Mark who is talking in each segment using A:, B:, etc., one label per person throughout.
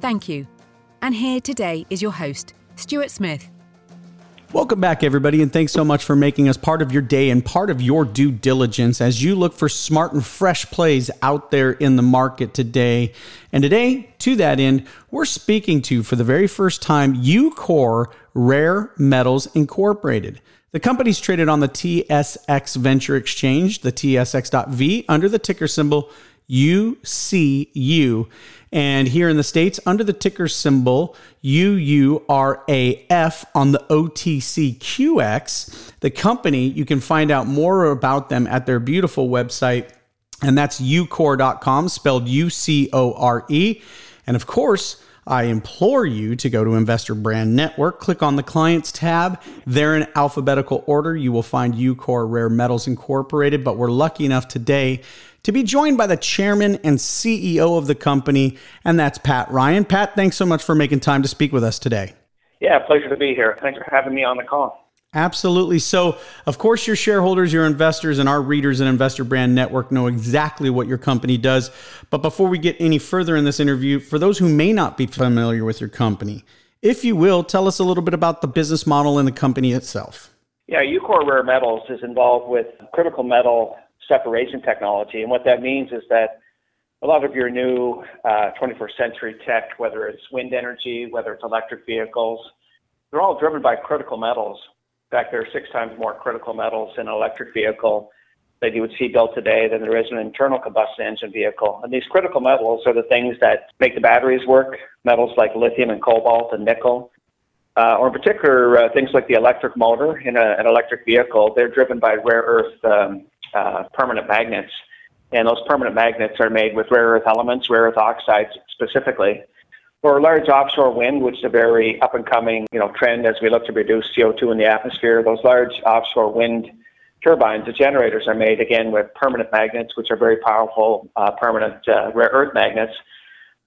A: Thank you. And here today is your host, Stuart Smith.
B: Welcome back, everybody, and thanks so much for making us part of your day and part of your due diligence as you look for smart and fresh plays out there in the market today. And today, to that end, we're speaking to, for the very first time, Ucore Rare Metals Incorporated. The company's traded on the TSX Venture Exchange, the TSX.V, under the ticker symbol UCU. And here in the States, under the ticker symbol UURAF on the OTCQX, the company, you can find out more about them at their beautiful website, and that's ucore.com, spelled U C O R E. And of course, I implore you to go to Investor Brand Network, click on the Clients tab. There in alphabetical order, you will find Ucore Rare Metals Incorporated. But we're lucky enough today to be joined by the chairman and CEO of the company, and that's Pat Ryan. Pat, thanks so much for making time to speak with us today.
C: Yeah, pleasure to be here. Thanks for having me on the call.
B: Absolutely. So, of course, your shareholders, your investors, and our readers and Investor Brand Network know exactly what your company does. But before we get any further in this interview, for those who may not be familiar with your company, if you will, tell us a little bit about the business model and the company itself.
C: Yeah, Ucore Rare Metals is involved with critical metal separation technology. And what that means is that a lot of your new uh, 21st century tech, whether it's wind energy, whether it's electric vehicles, they're all driven by critical metals. In fact, there are six times more critical metals in an electric vehicle that you would see built today than there is in an internal combustion engine vehicle. And these critical metals are the things that make the batteries work, metals like lithium and cobalt and nickel. Uh, or in particular, uh, things like the electric motor in a, an electric vehicle, they're driven by rare earth um, uh, permanent magnets. And those permanent magnets are made with rare earth elements, rare earth oxides specifically. For large offshore wind, which is a very up and coming you know, trend as we look to reduce CO2 in the atmosphere, those large offshore wind turbines, the generators are made again with permanent magnets, which are very powerful uh, permanent uh, rare earth magnets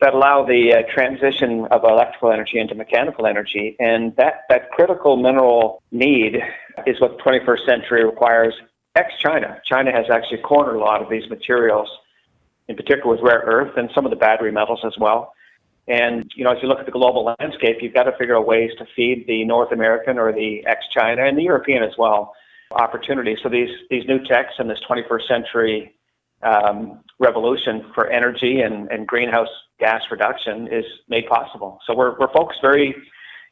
C: that allow the uh, transition of electrical energy into mechanical energy. And that, that critical mineral need is what the 21st century requires ex-China. China has actually cornered a lot of these materials, in particular with rare earth and some of the battery metals as well. And you know, as you look at the global landscape, you've got to figure out ways to feed the North American or the ex-China and the European as well opportunities. So these these new techs and this 21st century um, revolution for energy and, and greenhouse gas reduction is made possible. So we're we're focused very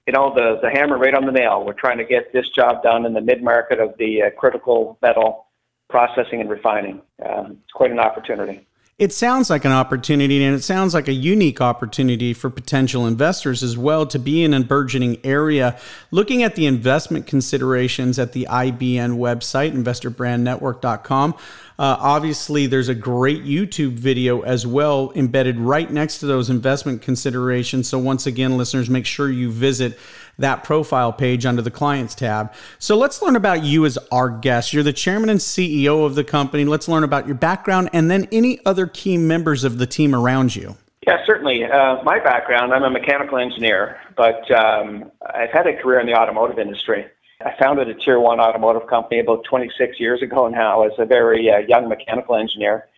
C: you know, the, the hammer right on the nail. We're trying to get this job done in the mid market of the uh, critical metal processing and refining. Um, it's quite an opportunity.
B: It sounds like an opportunity, and it sounds like a unique opportunity for potential investors as well to be in a burgeoning area. Looking at the investment considerations at the IBN website, investorbrandnetwork.com, uh, obviously, there's a great YouTube video as well embedded right next to those investment considerations. So, once again, listeners, make sure you visit that profile page under the clients tab. So let's learn about you as our guest. You're the chairman and CEO of the company. Let's learn about your background and then any other key members of the team around you.
C: Yeah, certainly. Uh, my background, I'm a mechanical engineer, but um, I've had a career in the automotive industry. I founded a tier one automotive company about 26 years ago now as a very uh, young mechanical engineer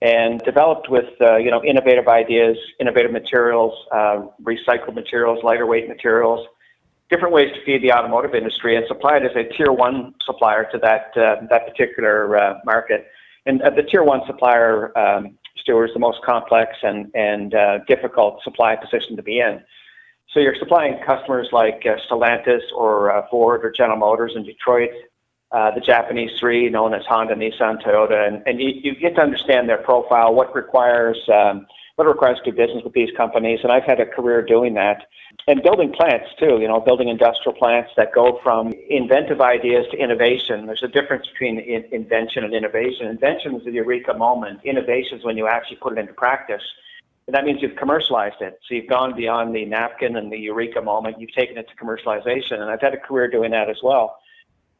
C: and developed with uh, you know innovative ideas, innovative materials, uh, recycled materials, lighter weight materials, different ways to feed the automotive industry and supply it as a tier one supplier to that uh, that particular uh, market. And uh, the tier one supplier um, is the most complex and, and uh, difficult supply position to be in. So you're supplying customers like uh, Stellantis or uh, Ford or General Motors in Detroit, the Japanese three known as Honda, Nissan, Toyota, and, and you, you get to understand their profile, what requires um, what it requires to do business with these companies. And I've had a career doing that and building plants too, you know, building industrial plants that go from inventive ideas to innovation. There's a difference between in- invention and innovation. Invention is the eureka moment. Innovation is when you actually put it into practice. And that means you've commercialized it. So you've gone beyond the napkin and the eureka moment. You've taken it to commercialization. And I've had a career doing that as well.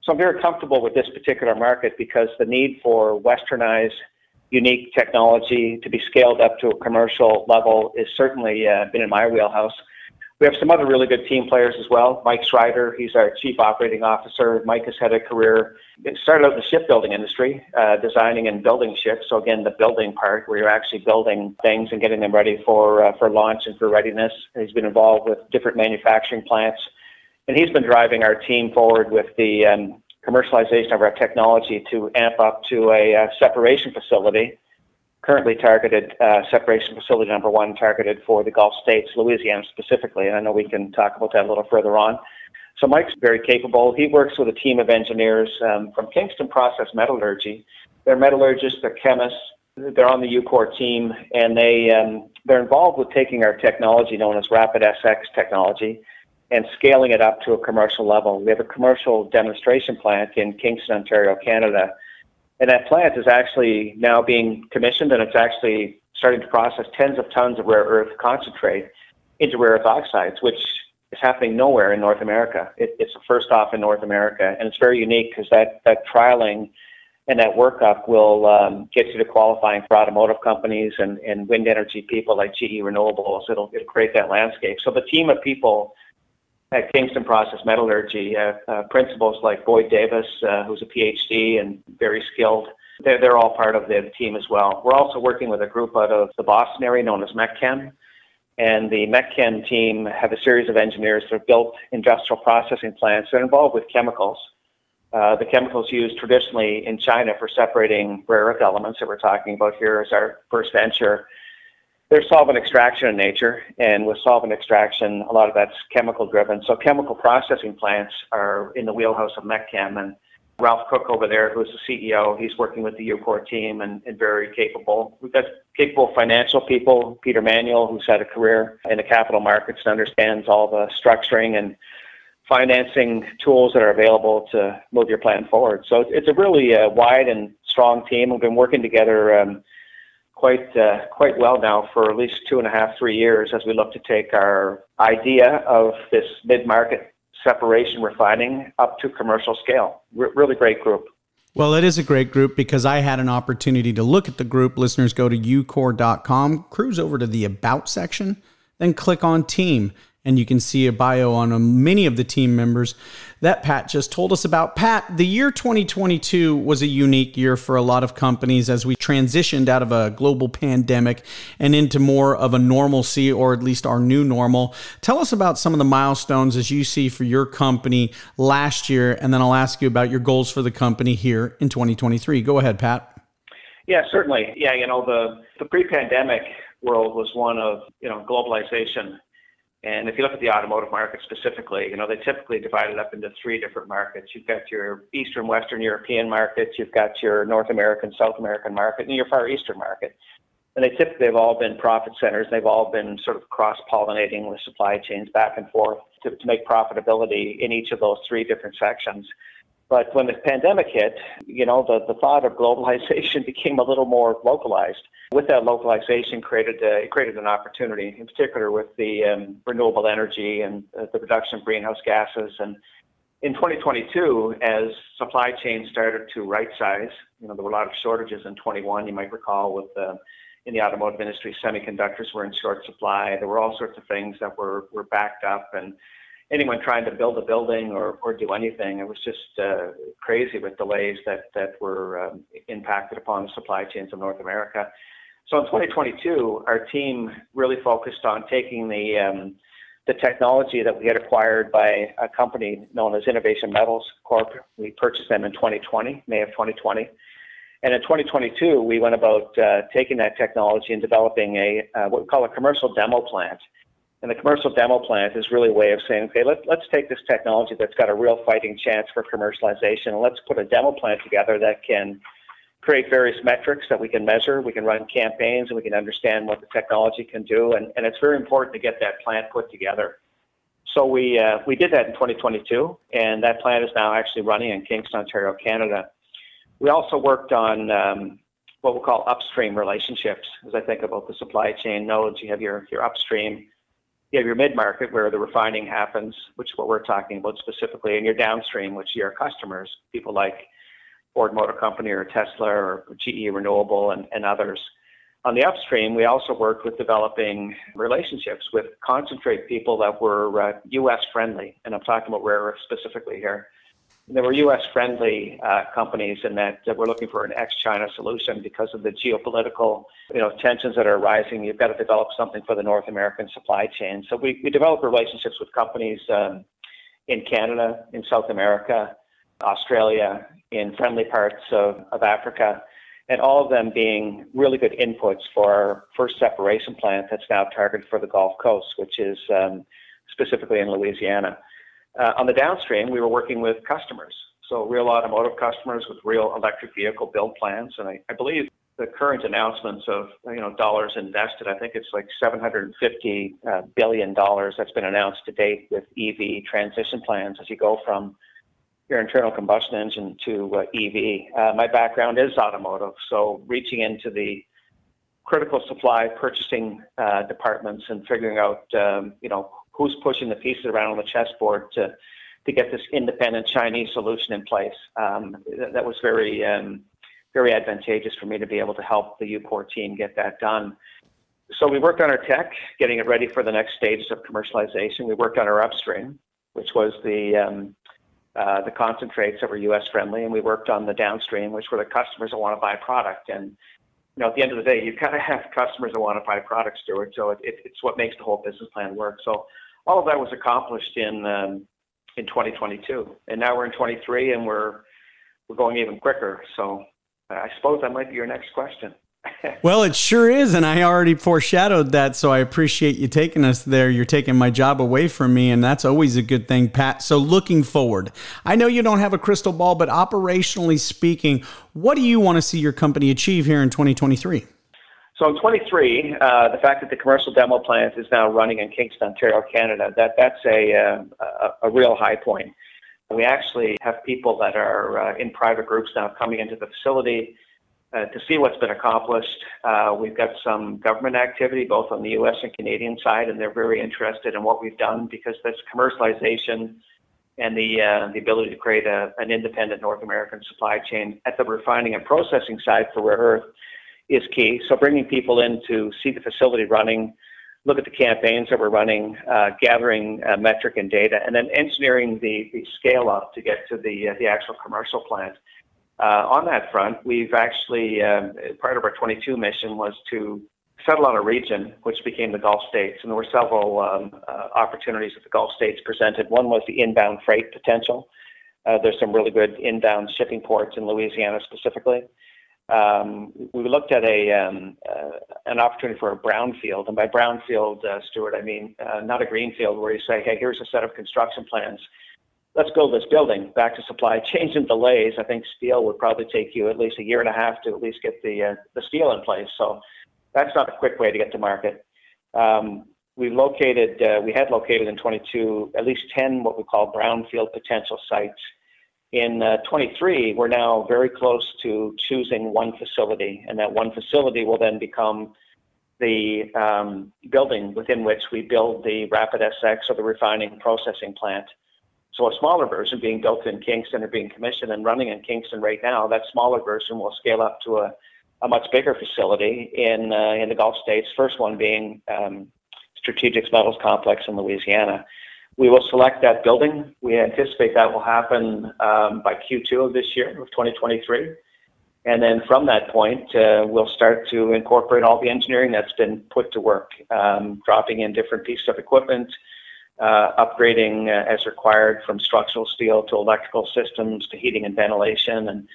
C: So I'm very comfortable with this particular market because the need for westernized, unique technology to be scaled up to a commercial level is certainly uh, been in my wheelhouse. We have some other really good team players as well. Mike Schrider, he's our chief operating officer. Mike has had a career, started out in the shipbuilding industry, uh, designing and building ships. So again, the building part where you're actually building things and getting them ready for uh, for launch and for readiness. He's been involved with different manufacturing plants, and he's been driving our team forward with the um, commercialization of our technology to amp up to a uh, separation facility currently targeted uh, separation facility number one targeted for the Gulf states, Louisiana specifically. And I know we can talk about that a little further on. So Mike's very capable. He works with a team of engineers um, from Kingston Process Metallurgy. They're metallurgists, they're chemists, they're on the Ucore team, and um, they're involved with taking our technology known as Rapid SX technology and scaling it up to a commercial level. We have a commercial demonstration plant in Kingston, Ontario, Canada and that plant is actually now being commissioned and it's actually starting to process tens of tons of rare earth concentrate into rare earth oxides, which is happening nowhere in North America. It, it's the first off in North America, and it's very unique because that, that trialing and that workup will um, get you to qualifying for automotive companies and, and wind energy people like GE Renewables. It'll, it'll create that landscape. So the team of people at Kingston Process Metallurgy, uh, uh, principals like Boyd Davis, uh, who's a PhD and very skilled. They're, they're all part of the team as well. We're also working with a group out of the Boston area known as MECChem. And the MECChem team have a series of engineers that have built industrial processing plants that are involved with chemicals. Uh, the chemicals used traditionally in China for separating rare earth elements that we're talking about here is our first venture they're solvent extraction in nature, and with solvent extraction, a lot of that's chemical driven. So chemical processing plants are in the wheelhouse of MECChem, and Ralph Cook over there, who's the CEO, he's working with the Ucore team and, and very capable. We've got capable financial people, Peter Manuel, who's had a career in the capital markets and understands all the structuring and financing tools that are available to move your plan forward. So it's a really uh, wide and strong team. We've been working together um, quite uh, quite well now for at least two and a half, three years as we look to take our idea of this mid-market separation refining up to commercial scale. R- really great group.
B: Well, it is a great group because I had an opportunity to look at the group. Listeners go to ucore.com, cruise over to the About section, then click on Team and you can see a bio on um, many of the team members that Pat just told us about. Pat, the year 2022 was a unique year for a lot of companies as we transitioned out of a global pandemic and into more of a normalcy, or at least our new normal. Tell us about some of the milestones as you see for your company last year, and then I'll ask you about your goals for the company here in 2023. Go ahead, Pat.
C: Yeah, certainly. Yeah, you know, the, the pre pandemic world was one of, you know, globalization and if you look at the automotive market specifically, you know, they typically divide it up into three different markets. You've got your Eastern, Western European markets, you've got your North American, South American market, and your Far Eastern market. And they typically have all been profit centers. They've all been sort of cross pollinating with supply chains back and forth to, to make profitability in each of those three different sections. But when the pandemic hit, you know, the, the thought of globalization became a little more localized. With that localization, created a, it created an opportunity, in particular with the um, renewable energy and uh, the reduction of greenhouse gases. And in 2022, as supply chains started to right size, you know, there were a lot of shortages in 21. You might recall with uh, in the automotive industry, semiconductors were in short supply. There were all sorts of things that were were backed up and anyone trying to build a building or, or do anything. It was just uh, crazy with delays that, that were um, impacted upon the supply chains of North America. So in 2022, our team really focused on taking the, um, the technology that we had acquired by a company known as Innovation Metals Corp. We purchased them in 2020, May of 2020. And in 2022, we went about uh, taking that technology and developing a uh, what we call a commercial demo plant. And the commercial demo plant is really a way of saying, okay, let, let's take this technology that's got a real fighting chance for commercialization, and let's put a demo plant together that can create various metrics that we can measure. We can run campaigns, and we can understand what the technology can do. And, and it's very important to get that plant put together. So we uh, we did that in 2022, and that plant is now actually running in Kingston, Ontario, Canada. We also worked on um, what we'll call upstream relationships. As I think about the supply chain nodes, you have your, your upstream, you have your mid market where the refining happens, which is what we're talking about specifically, and your downstream, which are your customers, people like Ford Motor Company or Tesla or GE Renewable and, and others. On the upstream, we also worked with developing relationships with concentrate people that were uh, U.S. friendly, and I'm talking about rare earth specifically here there were U.S. friendly uh, companies and that we're looking for an ex-China solution because of the geopolitical, you know, tensions that are rising. You've got to develop something for the North American supply chain. So we, we developed relationships with companies um, in Canada, in South America, Australia, in friendly parts of, of Africa, and all of them being really good inputs for our first separation plant that's now targeted for the Gulf Coast, which is um, specifically in Louisiana. Uh, on the downstream, we were working with customers, so real automotive customers with real electric vehicle build plans. And I, I believe the current announcements of you know dollars invested, I think it's like 750 uh, billion dollars that's been announced to date with EV transition plans as you go from your internal combustion engine to uh, EV. Uh, my background is automotive, so reaching into the critical supply purchasing uh, departments and figuring out um, you know who's pushing the pieces around on the chessboard to to get this independent Chinese solution in place. Um, that, that, was very um, very advantageous for me to be able to help the Ucore team get that done. So we worked on our tech, getting it ready for the next stages of commercialization. We worked on our upstream, which was the um, uh, the concentrates that were U.S. friendly, and we worked on the downstream, which were the customers that want to buy product. And you know, at the end of the day, you've got to have customers that want to buy products, Stuart. So it, it, it's what makes the whole business plan work. So all of that was accomplished in um, in 2022, and now we're in 23, and we're we're going even quicker. So I suppose that might be your next question.
B: well, it sure is, and I already foreshadowed that, so I appreciate you taking us there. You're taking my job away from me, and that's always a good thing, Pat. So, looking forward, I know you don't have a crystal ball, but operationally speaking, what do you want to see your company achieve here in 2023?
C: So in 23, uh, the fact that the commercial demo plant is now running in Kingston, Ontario, Canada, that that's a uh, a, a real high point. We actually have people that are uh, in private groups now coming into the facility uh, to see what's been accomplished. Uh, we've got some government activity both on the U.S. and Canadian side, and they're very interested in what we've done because this commercialization and the uh, the ability to create a, an independent North American supply chain at the refining and processing side for rare earth is key. So bringing people in to see the facility running, look at the campaigns that we're running, uh, gathering uh, metric and data, and then engineering the, the scale up to get to the, uh, the actual commercial plant. Uh, on that front, we've actually, um, part of our 22 mission was to settle on a region which became the Gulf states. And there were several um, uh, opportunities that the Gulf states presented. One was the inbound freight potential. Uh, there's some really good inbound shipping ports in Louisiana specifically um, we looked at a um, uh, an opportunity for a brownfield, and by brownfield, uh, Stuart, I mean uh, not a greenfield where you say, "Hey, here's a set of construction plans. Let's build this building." Back to supply chains and delays. I think steel would probably take you at least a year and a half to at least get the uh, the steel in place. So that's not a quick way to get to market. Um, we located, uh, we had located in 22 at least 10 what we call brownfield potential sites in uh, 23, we're now very close to choosing one facility, and that one facility will then become the um, building within which we build the Rapid SX or the refining processing plant. So a smaller version being built in Kingston or being commissioned and running in Kingston right now, that smaller version will scale up to a, a much bigger facility in, uh, in the Gulf states, first one being um, Strategic Metals Complex in Louisiana. We will select that building. We anticipate that will happen um, by Q2 of this year, of 2023. And then from that point, uh, we'll start to incorporate all the engineering that's been put to work, um, dropping in different pieces of equipment, uh, upgrading uh, as required from structural steel to electrical systems to heating and ventilation, and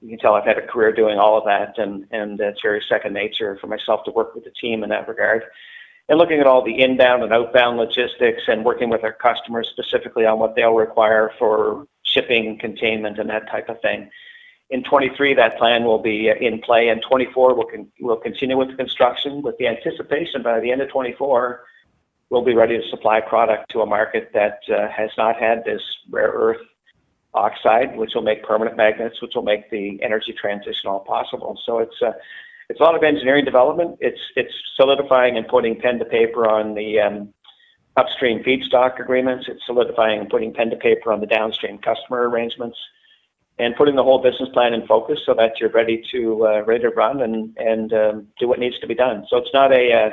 C: you can tell I've had a career doing all of that, and and it's very second nature for myself to work with the team in that regard. And looking at all the inbound and outbound logistics, and working with our customers specifically on what they'll require for shipping, containment, and that type of thing. In 23, that plan will be in play, and 24 will con- will continue with the construction with the anticipation by the end of 24 we'll be ready to supply product to a market that uh, has not had this rare earth oxide, which will make permanent magnets, which will make the energy transition all possible. So it's uh, it's a lot of engineering development. It's it's solidifying and putting pen to paper on the um, upstream feedstock agreements. It's solidifying and putting pen to paper on the downstream customer arrangements, and putting the whole business plan in focus so that you're ready to uh, ready to run and and um, do what needs to be done. So it's not a uh,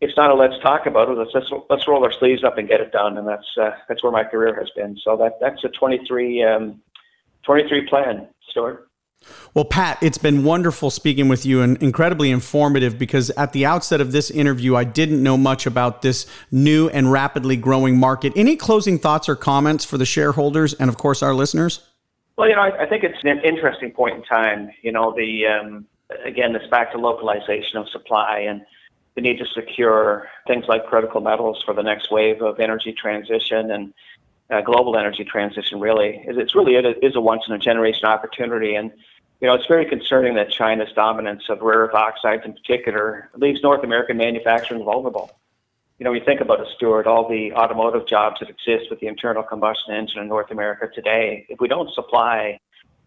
C: it's not a let's talk about it. Let's let's, let's roll our sleeves up and get it done. And that's uh, that's where my career has been. So that that's a 23, um, 23 plan, Stuart.
B: Well, Pat, it's been wonderful speaking with you and incredibly informative because at the outset of this interview, I didn't know much about this new and rapidly growing market. Any closing thoughts or comments for the shareholders and, of course, our listeners?
C: Well, you know, I, I think it's an interesting point in time. You know, the um, again, this back to localization of supply and the need to secure things like critical metals for the next wave of energy transition and uh, global energy transition. Really, it's really it is a once in a generation opportunity, and you know it's very concerning that China's dominance of rare earth oxides in particular leaves North American manufacturing vulnerable. You know, you think about it, Stuart, all the automotive jobs that exist with the internal combustion engine in North America today. If we don't supply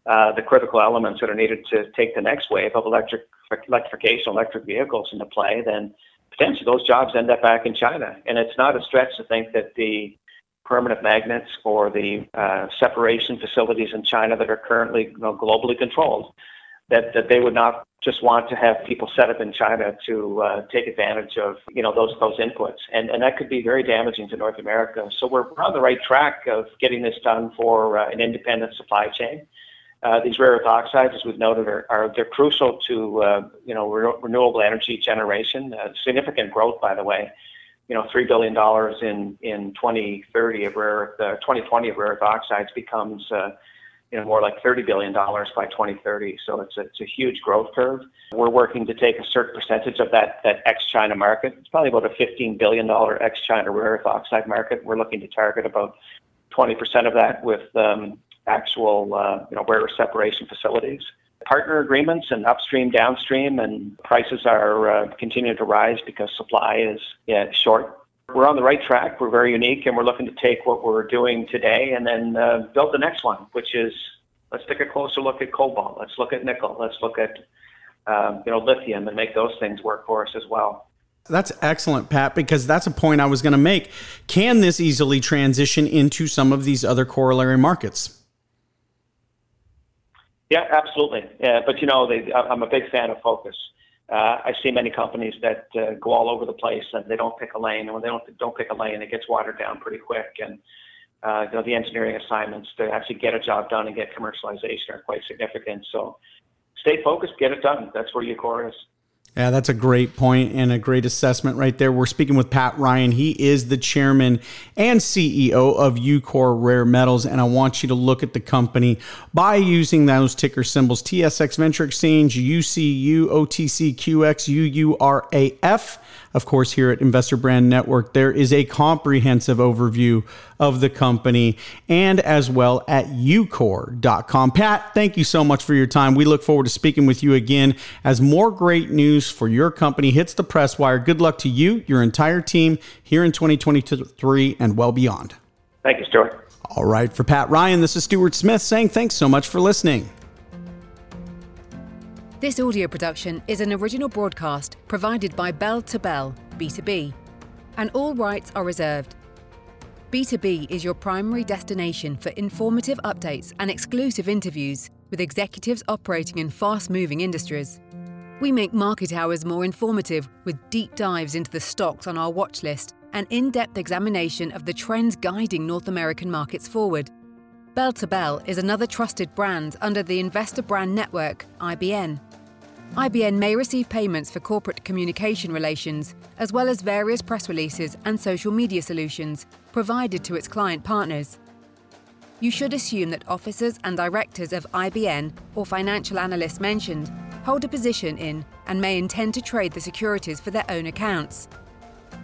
C: uh, the critical elements that are needed to take the next wave of electric electrification, electric vehicles into play, then potentially those jobs end up back in China. And it's not a stretch to think that the permanent magnets or the uh, separation facilities in China that are currently you know, globally controlled, that, that they would not just want to have people set up in China to uh, take advantage of you know those those inputs, and and that could be very damaging to North America. So we're on the right track of getting this done for uh, an independent supply chain. Uh, these rare earth oxides, as we've noted, are, are they're crucial to uh, you know re- renewable energy generation. Uh, significant growth, by the way. You know, three billion dollars in in 2030 of rare earth, uh, 2020 of rare earth oxides becomes uh, you know more like 30 billion dollars by 2030. So it's a, it's a huge growth curve. We're working to take a certain percentage of that that ex-China market. It's probably about a 15 billion dollar ex-China rare earth oxide market. We're looking to target about 20% of that with um, actual uh, you know rare earth separation facilities. Partner agreements and upstream, downstream, and prices are uh, continuing to rise because supply is yeah, short. We're on the right track. We're very unique, and we're looking to take what we're doing today and then uh, build the next one, which is let's take a closer look at cobalt. Let's look at nickel. Let's look at um, you know lithium and make those things work for us as well.
B: That's excellent, Pat, because that's a point I was going to make. Can this easily transition into some of these other corollary markets?
C: Yeah, absolutely. Yeah, but you know, they, I'm a big fan of focus. Uh, I see many companies that uh, go all over the place and they don't pick a lane. And when they don't don't pick a lane, it gets watered down pretty quick. And uh, you know, the engineering assignments to actually get a job done and get commercialization are quite significant. So stay focused, get it done. That's where your core is.
B: Yeah, that's a great point and a great assessment right there. We're speaking with Pat Ryan. He is the chairman and CEO of Ucore Rare Metals. And I want you to look at the company by using those ticker symbols TSX Venture Exchange, UCU, OTC, QX, UURAF. Of course, here at Investor Brand Network, there is a comprehensive overview of the company and as well at ucore.com. Pat, thank you so much for your time. We look forward to speaking with you again as more great news for your company hits the press wire. Good luck to you, your entire team here in 2023 and well beyond.
C: Thank you, Stuart.
B: All right, for Pat Ryan, this is Stuart Smith saying thanks so much for listening.
A: This audio production is an original broadcast provided by Bell to Bell, B2B, and all rights are reserved. B2B is your primary destination for informative updates and exclusive interviews with executives operating in fast moving industries. We make market hours more informative with deep dives into the stocks on our watch list and in depth examination of the trends guiding North American markets forward. Bell to Bell is another trusted brand under the Investor Brand Network, IBN. IBN may receive payments for corporate communication relations, as well as various press releases and social media solutions provided to its client partners. you should assume that officers and directors of IBN or financial analysts mentioned hold a position in and may intend to trade the securities for their own accounts.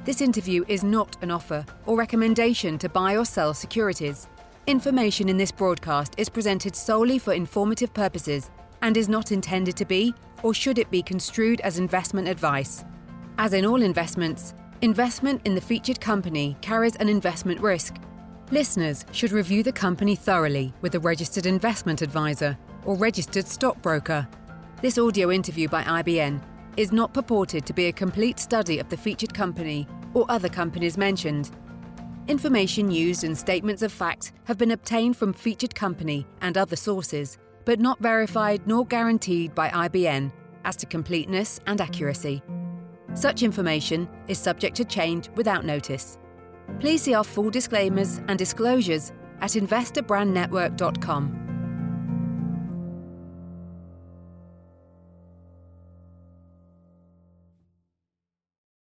A: This interview is not an offer or recommendation to buy or sell securities. Information in this broadcast is presented solely for informative purposes and is not intended to be or should it be construed as investment advice. As in all investments, investment in the featured company carries an investment risk. Listeners should review the company thoroughly with a registered investment advisor or registered stockbroker. This audio interview by IBN is not purported to be a complete study of the featured company or other companies mentioned. Information used in statements of fact have been obtained from featured company and other sources, but not verified nor guaranteed by IBN as to completeness and accuracy. Such information is subject to change without notice. Please see our full disclaimers and disclosures at investorbrandnetwork.com.